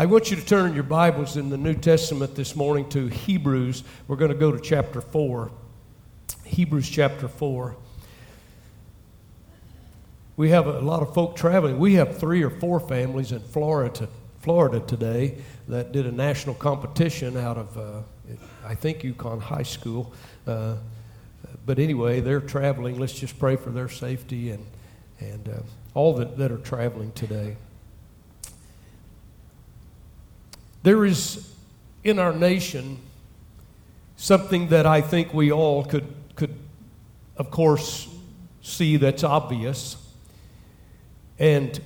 I want you to turn your Bibles in the New Testament this morning to Hebrews. We're going to go to chapter 4. Hebrews chapter 4. We have a lot of folk traveling. We have three or four families in Florida, Florida today that did a national competition out of, uh, I think, Yukon High School. Uh, but anyway, they're traveling. Let's just pray for their safety and, and uh, all that, that are traveling today. There is in our nation something that I think we all could, could of course, see that's obvious. And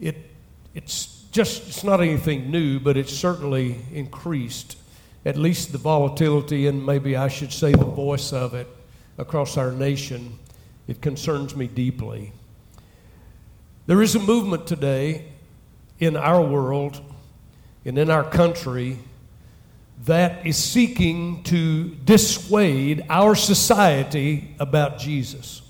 it, it's just, it's not anything new, but it's certainly increased, at least the volatility and maybe I should say the voice of it across our nation. It concerns me deeply. There is a movement today in our world and in our country that is seeking to dissuade our society about Jesus.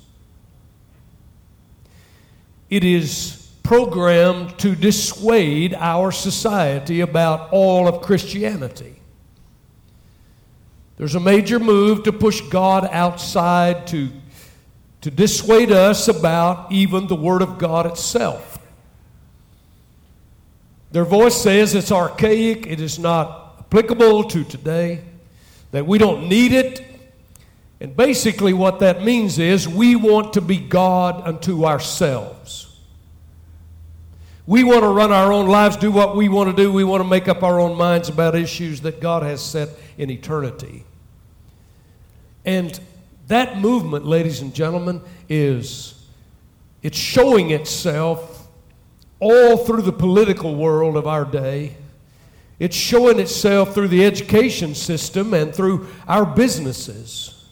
It is programmed to dissuade our society about all of Christianity. There's a major move to push God outside, to, to dissuade us about even the Word of God itself. Their voice says it's archaic, it is not applicable to today, that we don't need it. And basically, what that means is we want to be God unto ourselves. We want to run our own lives, do what we want to do. We want to make up our own minds about issues that God has set in eternity. And that movement, ladies and gentlemen, is it's showing itself all through the political world of our day. It's showing itself through the education system and through our businesses.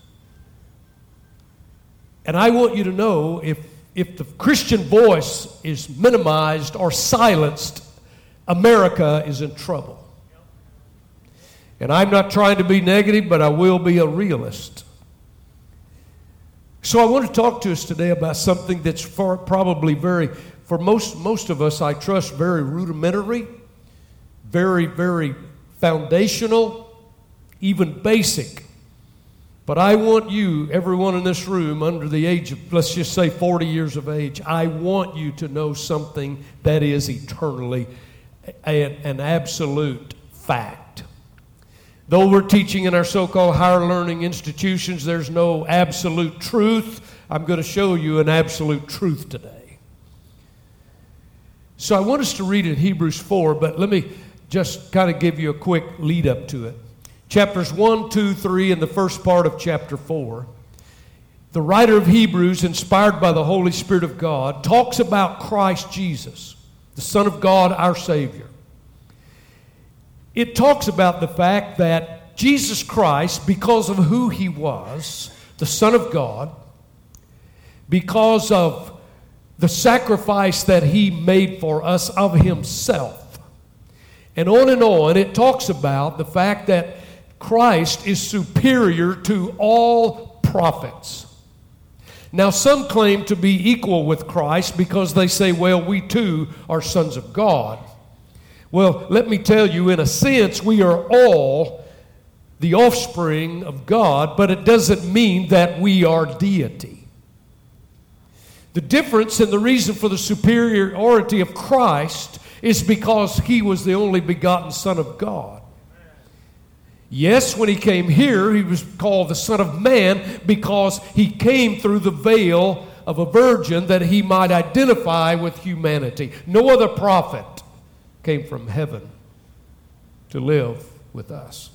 And I want you to know if, if the Christian voice is minimized or silenced, America is in trouble. And I'm not trying to be negative, but I will be a realist. So I want to talk to us today about something that's far, probably very for most, most of us, I trust, very rudimentary, very, very foundational, even basic. But I want you, everyone in this room, under the age of, let's just say 40 years of age, I want you to know something that is eternally an, an absolute fact. Though we're teaching in our so called higher learning institutions, there's no absolute truth. I'm going to show you an absolute truth today. So I want us to read in Hebrews 4, but let me just kind of give you a quick lead up to it. Chapters 1, 2, 3, and the first part of chapter 4. The writer of Hebrews, inspired by the Holy Spirit of God, talks about Christ Jesus, the Son of God, our Savior. It talks about the fact that Jesus Christ, because of who he was, the Son of God, because of the sacrifice that he made for us of himself. And on and on, it talks about the fact that Christ is superior to all prophets. Now, some claim to be equal with Christ because they say, well, we too are sons of God. Well, let me tell you, in a sense, we are all the offspring of God, but it doesn't mean that we are deity. The difference and the reason for the superiority of Christ is because he was the only begotten Son of God. Yes, when he came here, he was called the Son of Man because he came through the veil of a virgin that he might identify with humanity. No other prophet came from heaven to live with us.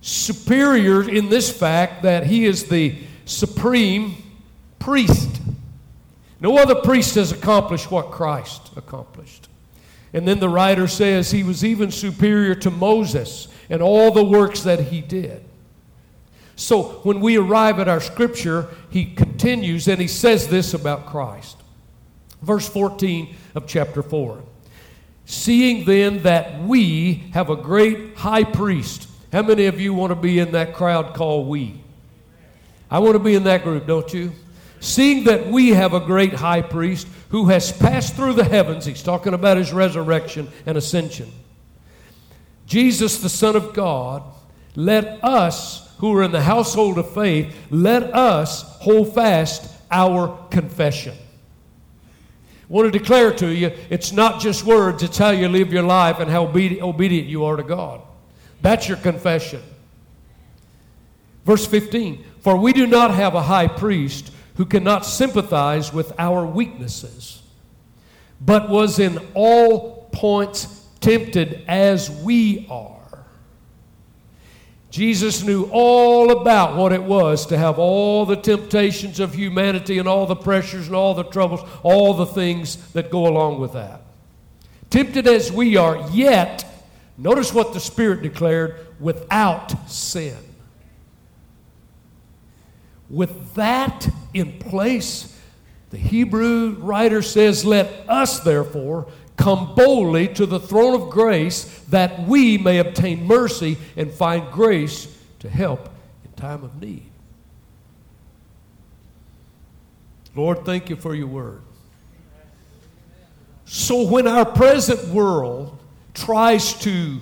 Superior in this fact that he is the supreme priest. No other priest has accomplished what Christ accomplished. And then the writer says he was even superior to Moses and all the works that he did. So when we arrive at our scripture, he continues and he says this about Christ. Verse 14 of chapter 4. Seeing then that we have a great high priest. How many of you want to be in that crowd called we? I want to be in that group, don't you? Seeing that we have a great high priest who has passed through the heavens, he's talking about his resurrection and ascension. Jesus, the Son of God, let us who are in the household of faith, let us hold fast our confession. I want to declare to you, it's not just words, it's how you live your life and how obedient you are to God. That's your confession. Verse 15 For we do not have a high priest who cannot sympathize with our weaknesses, but was in all points tempted as we are. Jesus knew all about what it was to have all the temptations of humanity and all the pressures and all the troubles, all the things that go along with that. Tempted as we are, yet, notice what the Spirit declared without sin. With that in place, the Hebrew writer says, Let us therefore come boldly to the throne of grace that we may obtain mercy and find grace to help in time of need. Lord, thank you for your word. So when our present world tries to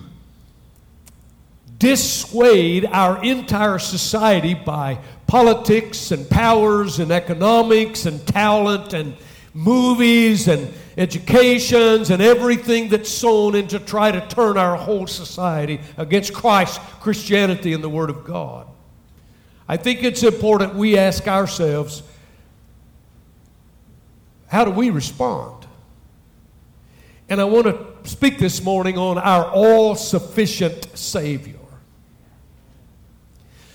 dissuade our entire society by politics and powers and economics and talent and movies and educations and everything that's sown in to try to turn our whole society against Christ, Christianity, and the Word of God. I think it's important we ask ourselves how do we respond? And I want to speak this morning on our all sufficient Savior.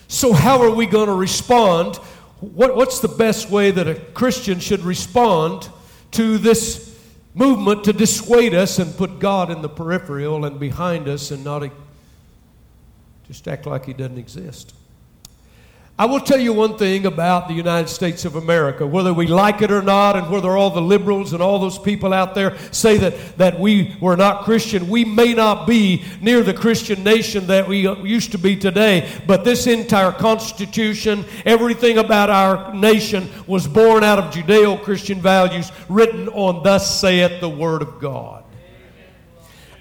So, how are we going to respond? What, what's the best way that a Christian should respond to this movement to dissuade us and put God in the peripheral and behind us and not just act like He doesn't exist? I will tell you one thing about the United States of America, whether we like it or not, and whether all the liberals and all those people out there say that, that we were not Christian. We may not be near the Christian nation that we used to be today, but this entire Constitution, everything about our nation was born out of Judeo Christian values written on Thus saith the Word of God.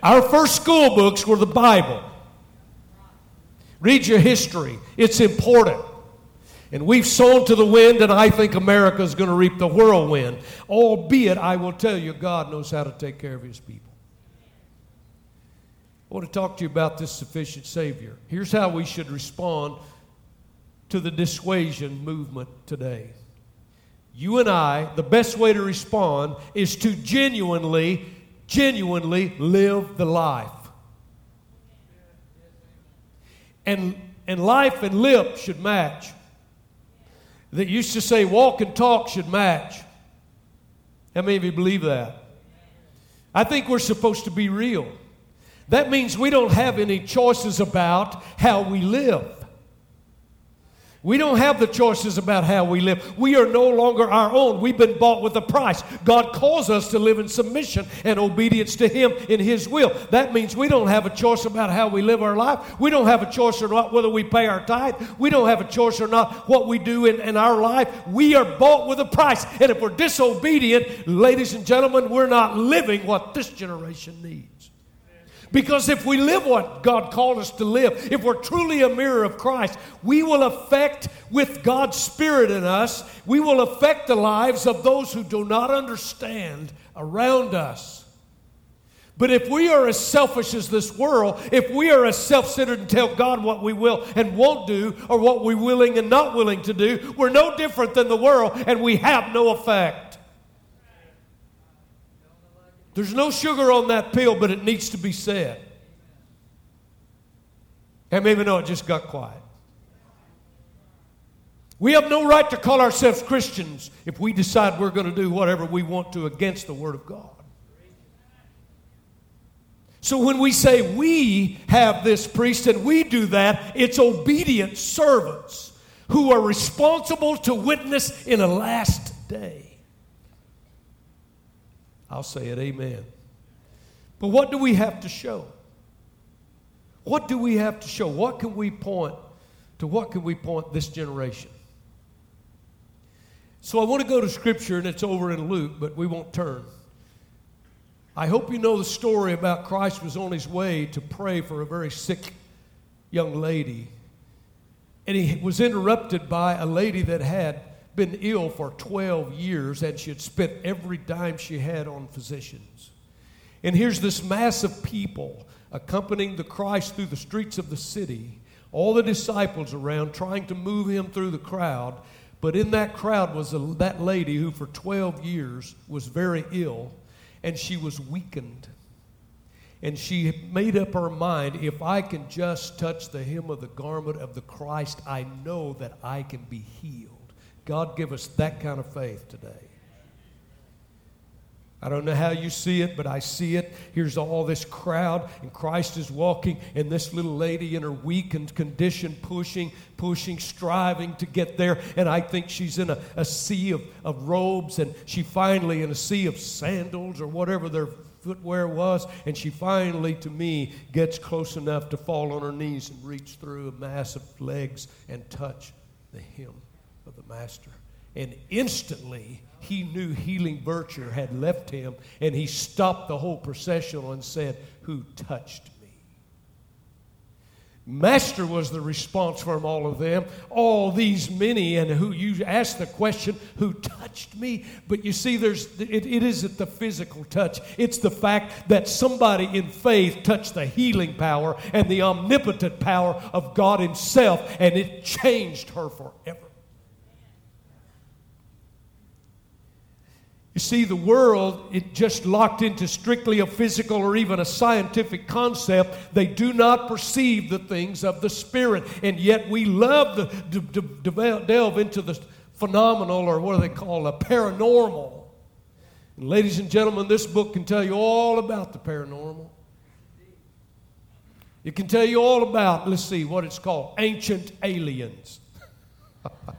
Our first school books were the Bible. Read your history, it's important. And we've sown to the wind, and I think America is going to reap the whirlwind. Albeit, I will tell you, God knows how to take care of his people. I want to talk to you about this sufficient Savior. Here's how we should respond to the dissuasion movement today. You and I, the best way to respond is to genuinely, genuinely live the life. And, and life and lip should match that used to say walk and talk should match. How many of you believe that? I think we're supposed to be real. That means we don't have any choices about how we live. We don't have the choices about how we live. We are no longer our own. We've been bought with a price. God calls us to live in submission and obedience to Him in His will. That means we don't have a choice about how we live our life. We don't have a choice or not whether we pay our tithe. We don't have a choice or not what we do in, in our life. We are bought with a price. And if we're disobedient, ladies and gentlemen, we're not living what this generation needs. Because if we live what God called us to live, if we're truly a mirror of Christ, we will affect with God's Spirit in us, we will affect the lives of those who do not understand around us. But if we are as selfish as this world, if we are as self centered and tell God what we will and won't do, or what we're willing and not willing to do, we're no different than the world and we have no effect. There's no sugar on that pill, but it needs to be said. And maybe no, it just got quiet. We have no right to call ourselves Christians if we decide we're going to do whatever we want to against the Word of God. So when we say we have this priest and we do that, it's obedient servants who are responsible to witness in a last day. I'll say it, amen. But what do we have to show? What do we have to show? What can we point to? What can we point this generation? So I want to go to Scripture, and it's over in Luke, but we won't turn. I hope you know the story about Christ was on his way to pray for a very sick young lady. And he was interrupted by a lady that had been ill for 12 years and she had spent every dime she had on physicians. And here's this mass of people accompanying the Christ through the streets of the city, all the disciples around trying to move him through the crowd. But in that crowd was a, that lady who, for 12 years, was very ill and she was weakened. And she made up her mind if I can just touch the hem of the garment of the Christ, I know that I can be healed. God give us that kind of faith today. I don't know how you see it, but I see it. Here's all this crowd, and Christ is walking, and this little lady in her weakened condition, pushing, pushing, striving to get there. And I think she's in a, a sea of, of robes, and she finally in a sea of sandals or whatever their footwear was. And she finally, to me, gets close enough to fall on her knees and reach through a mass of legs and touch the hem of the Master. And instantly, he knew healing virtue had left him, and he stopped the whole processional and said, Who touched me? Master was the response from all of them, all these many, and who you asked the question, Who touched me? But you see, there's it, it isn't the physical touch, it's the fact that somebody in faith touched the healing power and the omnipotent power of God Himself, and it changed her forever. You see, the world, it just locked into strictly a physical or even a scientific concept. They do not perceive the things of the Spirit. And yet we love to, to, to delve into the phenomenal, or what do they call it, paranormal. And ladies and gentlemen, this book can tell you all about the paranormal. It can tell you all about, let's see, what it's called ancient aliens.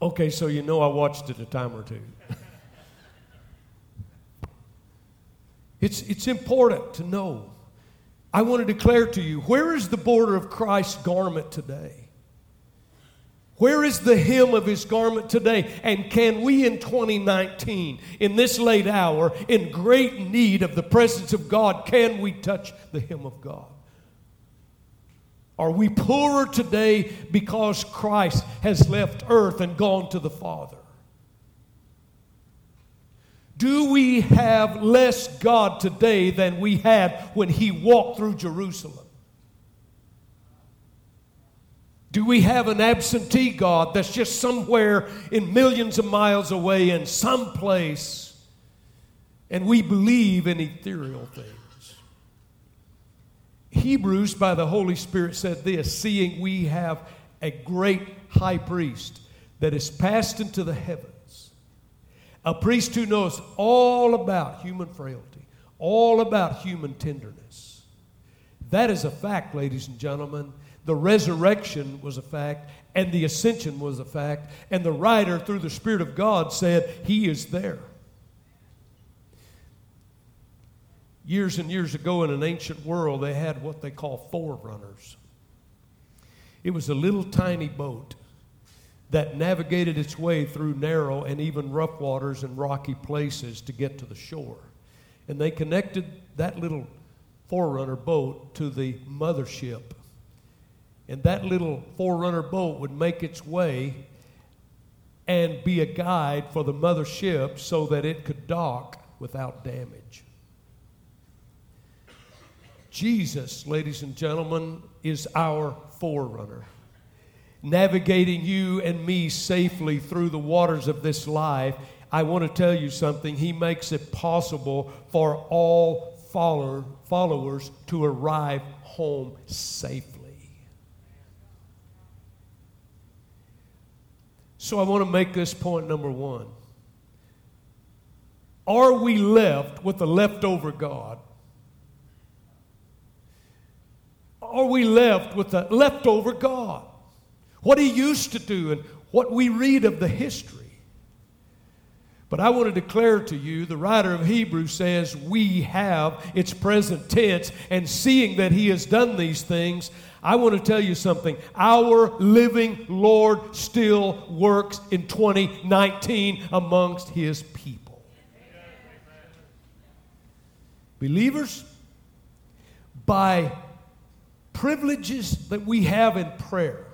Okay, so you know I watched it a time or two. it's, it's important to know. I want to declare to you where is the border of Christ's garment today? Where is the hem of his garment today? And can we in 2019, in this late hour, in great need of the presence of God, can we touch the hem of God? Are we poorer today because Christ has left earth and gone to the Father? Do we have less God today than we had when He walked through Jerusalem? Do we have an absentee God that's just somewhere in millions of miles away in some place and we believe in ethereal things? Hebrews, by the Holy Spirit, said this seeing we have a great high priest that is passed into the heavens, a priest who knows all about human frailty, all about human tenderness. That is a fact, ladies and gentlemen. The resurrection was a fact, and the ascension was a fact, and the writer, through the Spirit of God, said, He is there. Years and years ago in an ancient world, they had what they call forerunners. It was a little tiny boat that navigated its way through narrow and even rough waters and rocky places to get to the shore. And they connected that little forerunner boat to the mothership. And that little forerunner boat would make its way and be a guide for the mothership so that it could dock without damage. Jesus, ladies and gentlemen, is our forerunner, navigating you and me safely through the waters of this life. I want to tell you something. He makes it possible for all follower, followers to arrive home safely. So I want to make this point number one. Are we left with a leftover God? Are we left with a leftover God? What he used to do and what we read of the history. But I want to declare to you, the writer of Hebrews says, We have, it's present tense, and seeing that he has done these things, I want to tell you something. Our living Lord still works in 2019 amongst his people. Believers, by privileges that we have in prayer,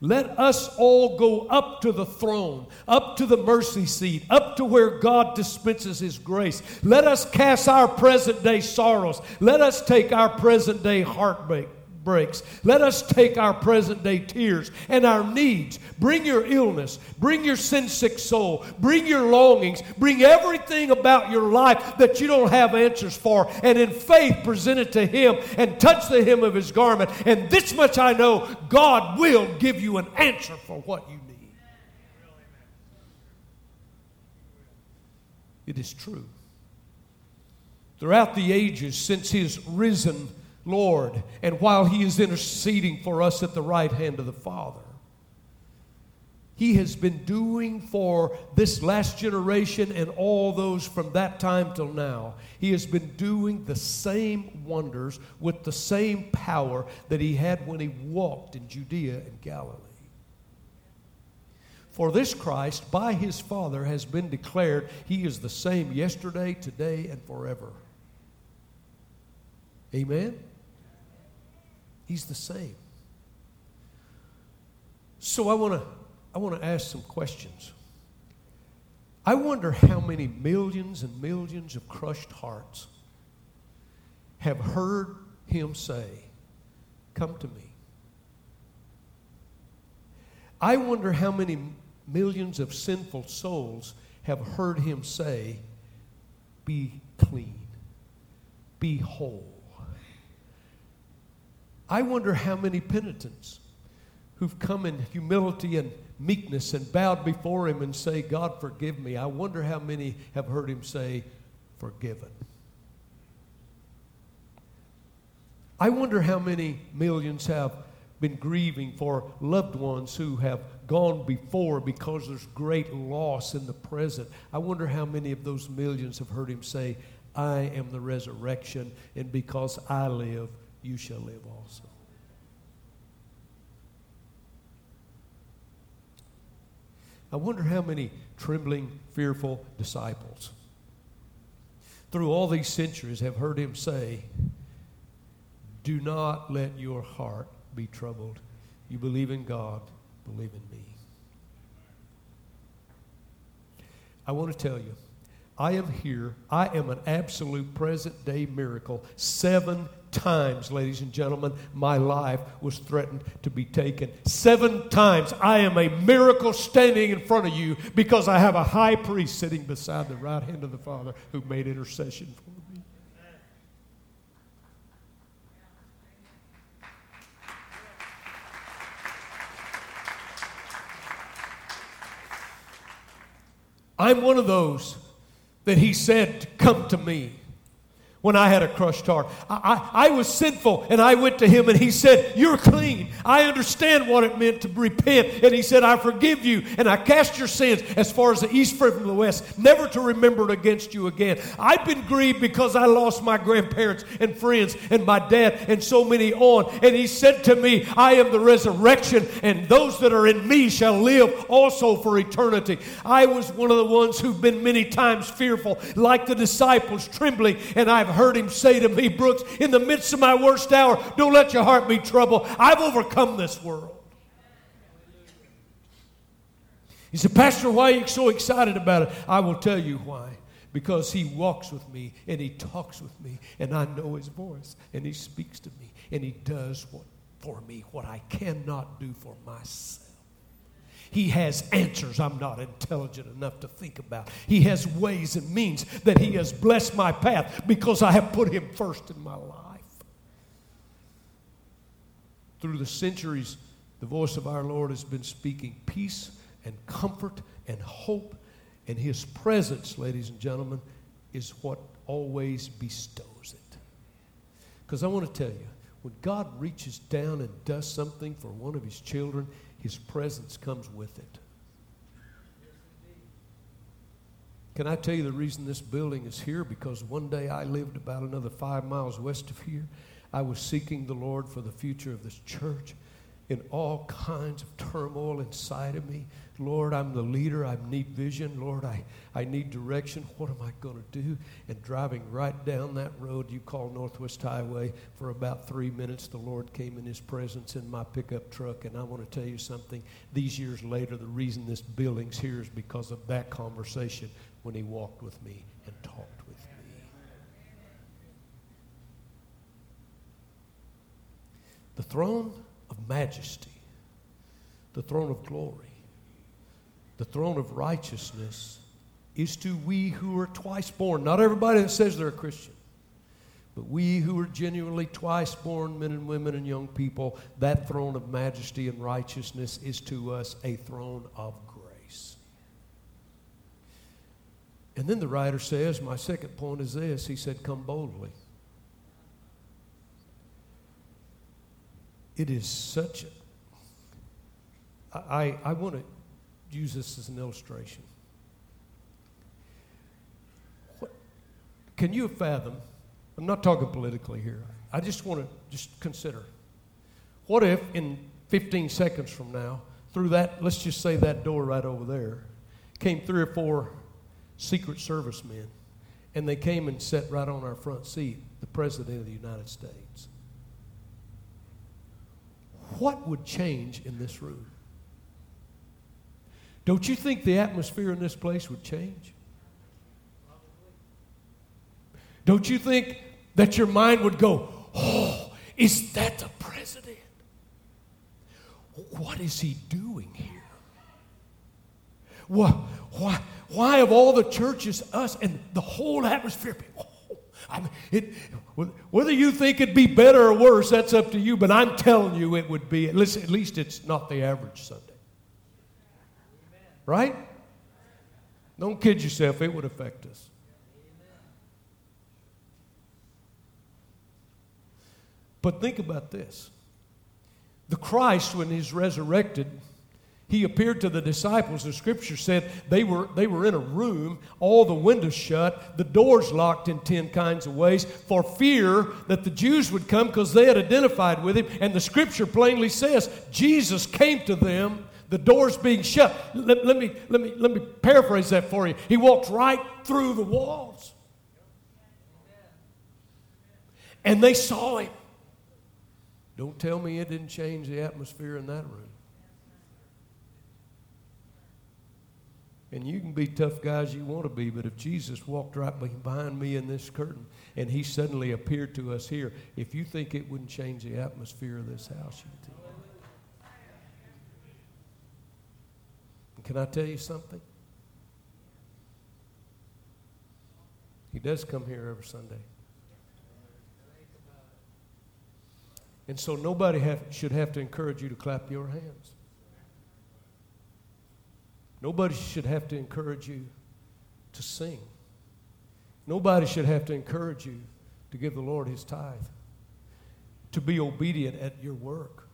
let us all go up to the throne, up to the mercy seat, up to where God dispenses His grace. Let us cast our present day sorrows. Let us take our present day heartbreak breaks. Let us take our present day tears and our needs. Bring your illness. Bring your sin sick soul. Bring your longings. Bring everything about your life that you don't have answers for. And in faith, present it to Him and touch the hem of His garment. And this much I know God will give you an answer for what you need. It is true. Throughout the ages, since His risen Lord, and while He is interceding for us at the right hand of the Father. He has been doing for this last generation and all those from that time till now. He has been doing the same wonders with the same power that he had when he walked in Judea and Galilee. For this Christ, by his Father, has been declared he is the same yesterday, today, and forever. Amen? He's the same. So I want to I want to ask some questions. I wonder how many millions and millions of crushed hearts have heard him say, Come to me. I wonder how many millions of sinful souls have heard him say, Be clean, be whole. I wonder how many penitents who've come in humility and meekness and bowed before him and say, God, forgive me. I wonder how many have heard him say, forgiven. I wonder how many millions have been grieving for loved ones who have gone before because there's great loss in the present. I wonder how many of those millions have heard him say, I am the resurrection, and because I live, you shall live also. I wonder how many trembling, fearful disciples through all these centuries have heard him say, Do not let your heart be troubled. You believe in God, believe in me. I want to tell you, I am here. I am an absolute present day miracle. Seven times, ladies and gentlemen, my life was threatened to be taken. Seven times I am a miracle standing in front of you because I have a high priest sitting beside the right hand of the Father who made intercession for me. I'm one of those that he said, Come to me when I had a crushed heart. I, I, I, was sinful and I went to him and he said, You're clean. I understand what it meant to repent. And he said, I forgive you and I cast your sins as far as the east from the west, never to remember it against you again. I've been grieved because I lost my grandparents and friends and my dad and so many on. And he said to me, I am the resurrection and those that are in me shall live also for eternity. I was one of the ones who've been many times fearful, like the disciples, trembling, and I've heard him say to me, Brooks, in the midst of my worst hour, don't let your heart be troubled. I've overcome this world. He said, Pastor, why are you so excited about it? I will tell you why. Because he walks with me and he talks with me and I know his voice and he speaks to me and he does what for me what I cannot do for myself. He has answers I'm not intelligent enough to think about. He has ways and means that He has blessed my path because I have put Him first in my life. Through the centuries, the voice of our Lord has been speaking peace and comfort and hope, and His presence, ladies and gentlemen, is what always bestows it. Because I want to tell you, when God reaches down and does something for one of His children, his presence comes with it. Can I tell you the reason this building is here? Because one day I lived about another five miles west of here. I was seeking the Lord for the future of this church in all kinds of turmoil inside of me. Lord, I'm the leader. I need vision. Lord, I, I need direction. What am I going to do? And driving right down that road you call Northwest Highway for about three minutes, the Lord came in His presence in my pickup truck. And I want to tell you something. These years later, the reason this building's here is because of that conversation when He walked with me and talked with me. The throne of majesty, the throne of glory, the throne of righteousness is to we who are twice born. Not everybody that says they're a Christian, but we who are genuinely twice born men and women and young people, that throne of majesty and righteousness is to us a throne of grace. And then the writer says, My second point is this he said, Come boldly. It is such a. I, I want to use this as an illustration. What, can you fathom? I'm not talking politically here. I just want to just consider. What if in 15 seconds from now, through that, let's just say that door right over there, came three or four Secret Service men, and they came and sat right on our front seat, the President of the United States what would change in this room? Don't you think the atmosphere in this place would change? Don't you think that your mind would go, oh, is that the president? What is he doing here? Why, why, why of all the churches, us and the whole atmosphere? Oh, I mean, it, whether you think it'd be better or worse, that's up to you, but I'm telling you it would be. Least, at least it's not the average Sunday. Right? Don't kid yourself, it would affect us. But think about this the Christ, when he's resurrected, he appeared to the disciples. The scripture said they were, they were in a room, all the windows shut, the doors locked in 10 kinds of ways, for fear that the Jews would come because they had identified with him. And the scripture plainly says Jesus came to them, the doors being shut. Let, let, me, let, me, let me paraphrase that for you. He walked right through the walls. And they saw him. Don't tell me it didn't change the atmosphere in that room. And you can be tough guys you want to be, but if Jesus walked right behind me in this curtain and he suddenly appeared to us here, if you think it wouldn't change the atmosphere of this house, you think. Can I tell you something? He does come here every Sunday. And so nobody have, should have to encourage you to clap your hands. Nobody should have to encourage you to sing. Nobody should have to encourage you to give the Lord his tithe, to be obedient at your work,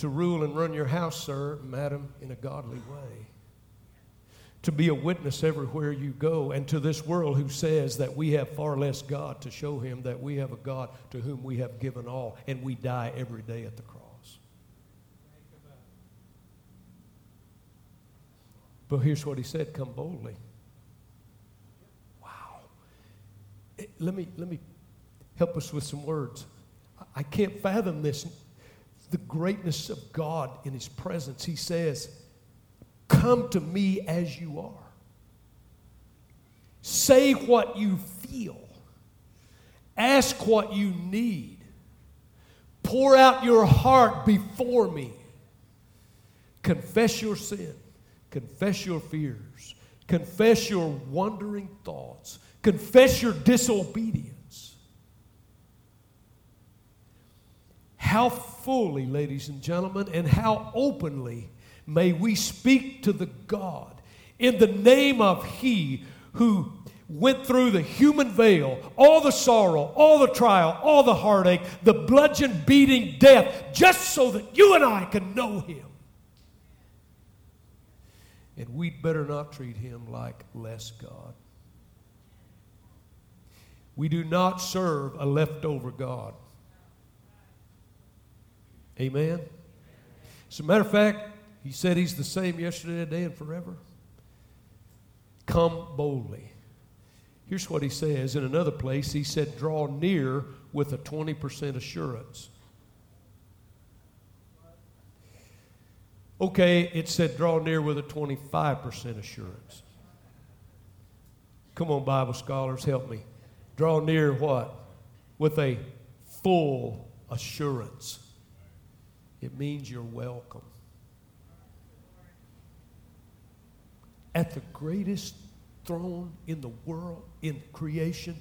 to rule and run your house, sir, madam, in a godly way, to be a witness everywhere you go, and to this world who says that we have far less God to show him that we have a God to whom we have given all, and we die every day at the cross. But here's what he said come boldly. Wow. Eh, let me, let me help us with some words. I can't fathom this. The greatness of God in his presence. He says, Come to me as you are. Say what you feel. Ask what you need. Pour out your heart before me. Confess your sin. Confess your fears. Confess your wandering thoughts. Confess your disobedience. How fully, ladies and gentlemen, and how openly may we speak to the God in the name of He who went through the human veil, all the sorrow, all the trial, all the heartache, the bludgeon beating death, just so that you and I can know Him. And we'd better not treat him like less God. We do not serve a leftover God. Amen? As a matter of fact, he said he's the same yesterday, today, and forever. Come boldly. Here's what he says in another place. He said, Draw near with a 20% assurance. Okay, it said, Draw near with a 25% assurance. Come on, Bible scholars, help me. Draw near what? With a full assurance. It means you're welcome. At the greatest throne in the world, in creation,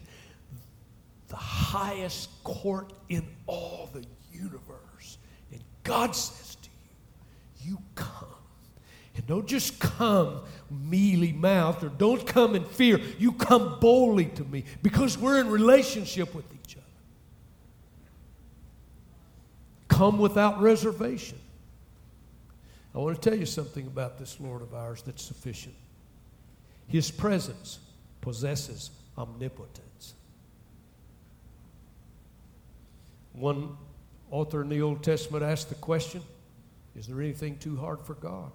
the highest court in all the universe. And God says to you, You come. And don't just come mealy mouthed or don't come in fear. You come boldly to me because we're in relationship with each other. Come without reservation. I want to tell you something about this Lord of ours that's sufficient. His presence possesses omnipotence. One author in the Old Testament asked the question Is there anything too hard for God?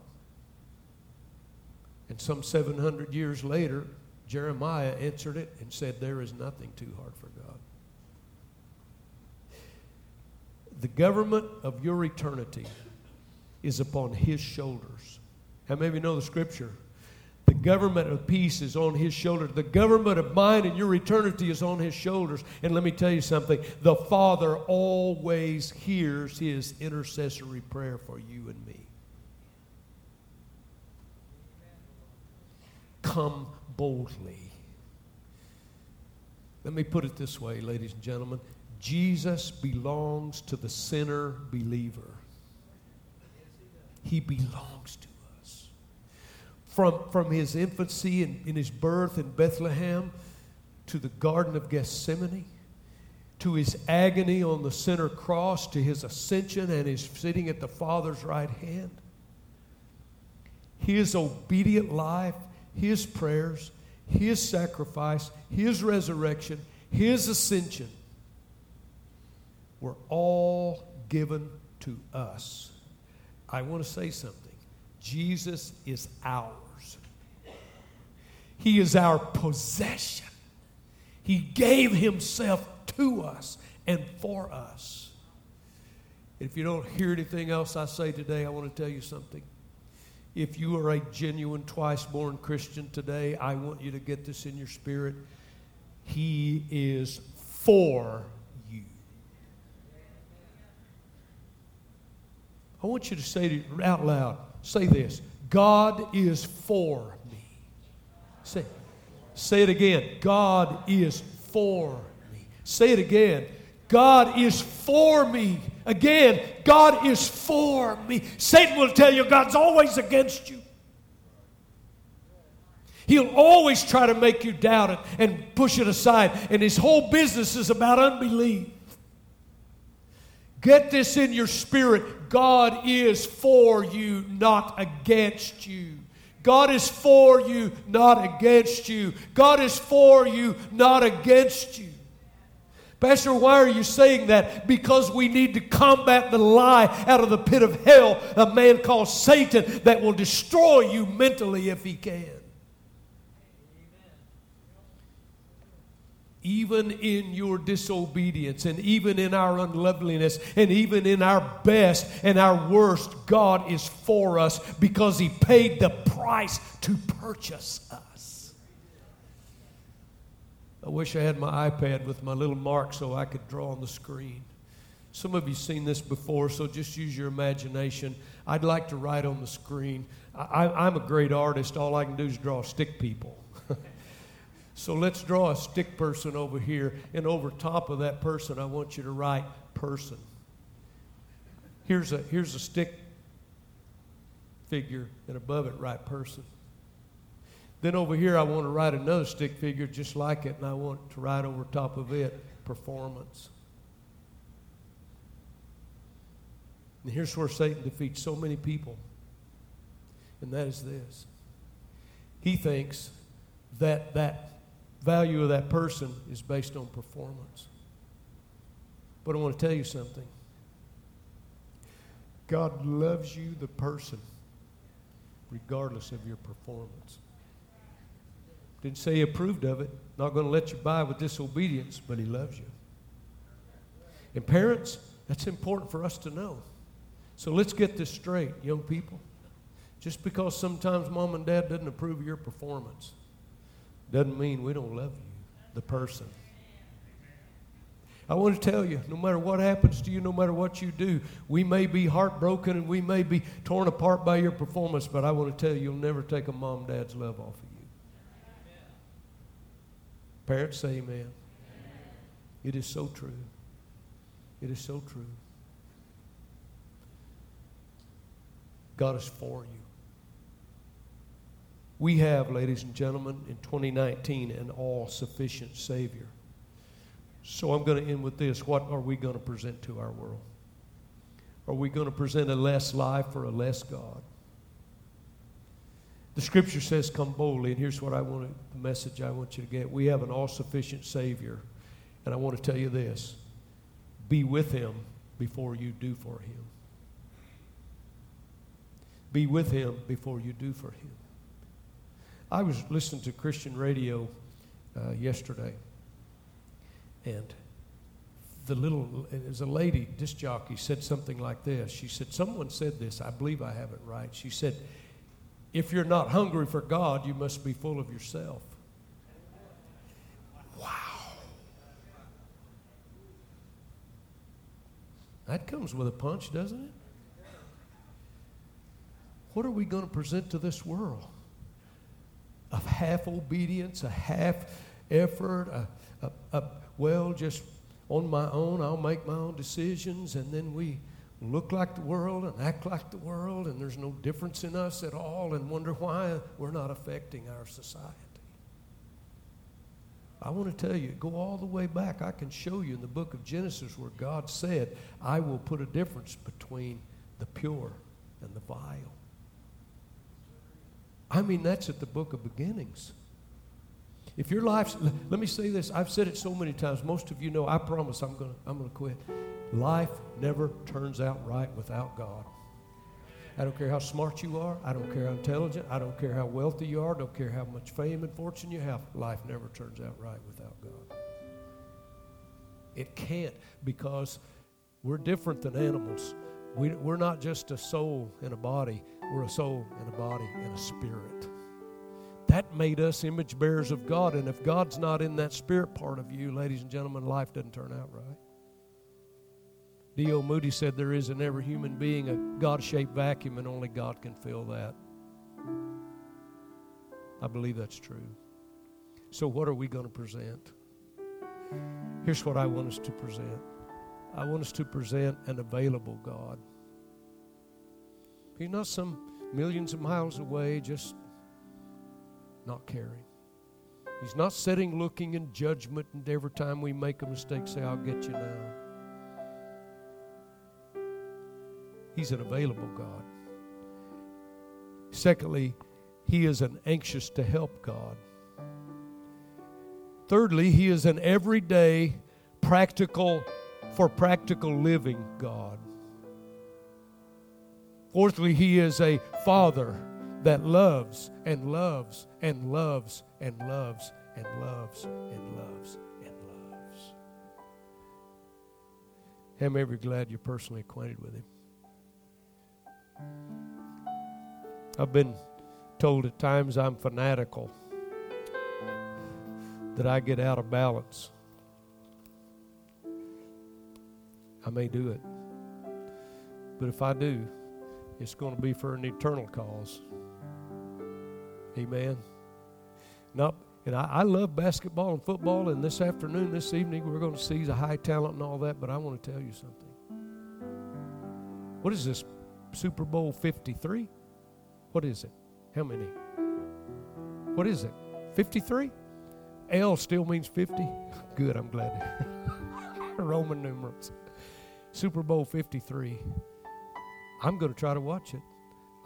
And some 700 years later, Jeremiah answered it and said, There is nothing too hard for God. The government of your eternity is upon his shoulders. How many of you know the scripture? The government of peace is on his shoulders. The government of mine and your eternity is on his shoulders. And let me tell you something the Father always hears his intercessory prayer for you and me. Come boldly. Let me put it this way, ladies and gentlemen Jesus belongs to the sinner believer, he belongs to us. from, from his infancy and in his birth in Bethlehem to the Garden of Gethsemane, to his agony on the center cross, to his ascension and his sitting at the Father's right hand. His obedient life, his prayers, his sacrifice, his resurrection, his ascension were all given to us. I want to say something. Jesus is ours. He is our possession. He gave Himself to us and for us. If you don't hear anything else I say today, I want to tell you something. If you are a genuine twice born Christian today, I want you to get this in your spirit. He is for you. I want you to say it out loud. Say this God is for me. Say, say it again. God is for me. Say it again. God is for me. Again, God is for me. Satan will tell you God's always against you. He'll always try to make you doubt it and push it aside. And his whole business is about unbelief. Get this in your spirit God is for you, not against you. God is for you, not against you. God is for you, not against you. Pastor, why are you saying that? Because we need to combat the lie out of the pit of hell, a man called Satan that will destroy you mentally if he can. Even in your disobedience and even in our unloveliness and even in our best and our worst, God is for us because He paid the price to purchase us. I wish I had my iPad with my little mark so I could draw on the screen. Some of you seen this before, so just use your imagination. I'd like to write on the screen. I, am a great artist. All I can do is draw stick people. So let's draw a stick person over here, and over top of that person, I want you to write person. Here's a, here's a stick figure, and above it, write person. Then over here, I want to write another stick figure just like it, and I want to write over top of it performance. And here's where Satan defeats so many people, and that is this he thinks that that value of that person is based on performance. But I want to tell you something. God loves you, the person, regardless of your performance. Didn't say he approved of it. Not going to let you by with disobedience, but he loves you. And parents, that's important for us to know. So let's get this straight, young people. Just because sometimes mom and dad doesn't approve of your performance doesn't mean we don't love you, the person. I want to tell you, no matter what happens to you, no matter what you do, we may be heartbroken and we may be torn apart by your performance, but I want to tell you, you'll never take a mom dad's love off of you. Parents say amen. amen. It is so true. It is so true. God is for you. We have, ladies and gentlemen, in 2019, an all sufficient Savior. So I'm going to end with this. What are we going to present to our world? Are we going to present a less life or a less God? The scripture says, Come boldly, and here's what I want to, the message I want you to get. We have an all sufficient Savior, and I want to tell you this be with Him before you do for Him. Be with Him before you do for Him. I was listening to Christian radio uh, yesterday, and the little, it a lady, disc jockey, said something like this. She said, Someone said this, I believe I have it right. She said, If you're not hungry for God, you must be full of yourself. Wow. That comes with a punch, doesn't it? What are we going to present to this world? Of half obedience, a half effort, a, a, a, well, just on my own, I'll make my own decisions, and then we look like the world and act like the world, and there's no difference in us at all, and wonder why we're not affecting our society. I want to tell you, go all the way back. I can show you in the book of Genesis where God said, I will put a difference between the pure and the vile. I mean, that's at the book of beginnings. If your life's, let me say this, I've said it so many times. Most of you know, I promise I'm going to I'm going to quit. Life never turns out right without God. I don't care how smart you are. I don't care how intelligent. I don't care how wealthy you are. I don't care how much fame and fortune you have. Life never turns out right without God. It can't because we're different than animals. We, we're not just a soul and a body, we're a soul and a body and a spirit. That made us image bearers of God, and if God's not in that spirit part of you, ladies and gentlemen, life doesn't turn out right. D.L. Moody said there is in every human being a God shaped vacuum, and only God can fill that. I believe that's true. So, what are we going to present? Here's what I want us to present I want us to present an available God. He's not some millions of miles away, just not caring. He's not sitting looking in judgment, and every time we make a mistake, say, I'll get you now. He's an available God. Secondly, he is an anxious to help God. Thirdly, he is an everyday, practical, for practical living God. Fourthly, He is a Father that loves and loves and loves and loves and loves and loves and loves. How many you glad you're personally acquainted with Him? I've been told at times I'm fanatical, that I get out of balance. I may do it. But if I do, it's going to be for an eternal cause. Amen. Not, and I, I love basketball and football, and this afternoon, this evening, we're going to see the high talent and all that, but I want to tell you something. What is this? Super Bowl 53? What is it? How many? What is it? 53? L still means 50? Good, I'm glad. Roman numerals. Super Bowl 53. I'm going to try to watch it.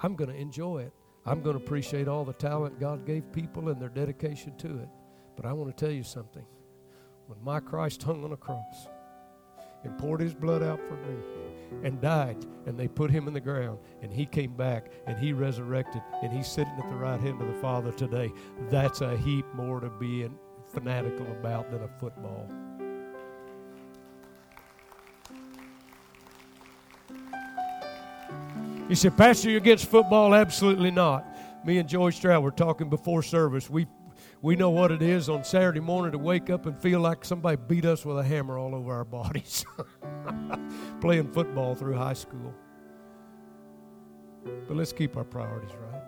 I'm going to enjoy it. I'm going to appreciate all the talent God gave people and their dedication to it. But I want to tell you something. When my Christ hung on a cross and poured his blood out for me and died, and they put him in the ground, and he came back and he resurrected, and he's sitting at the right hand of the Father today, that's a heap more to be fanatical about than a football. You said, Pastor, you're against football? Absolutely not. Me and Joy Stroud were talking before service. We, we know what it is on Saturday morning to wake up and feel like somebody beat us with a hammer all over our bodies playing football through high school. But let's keep our priorities right.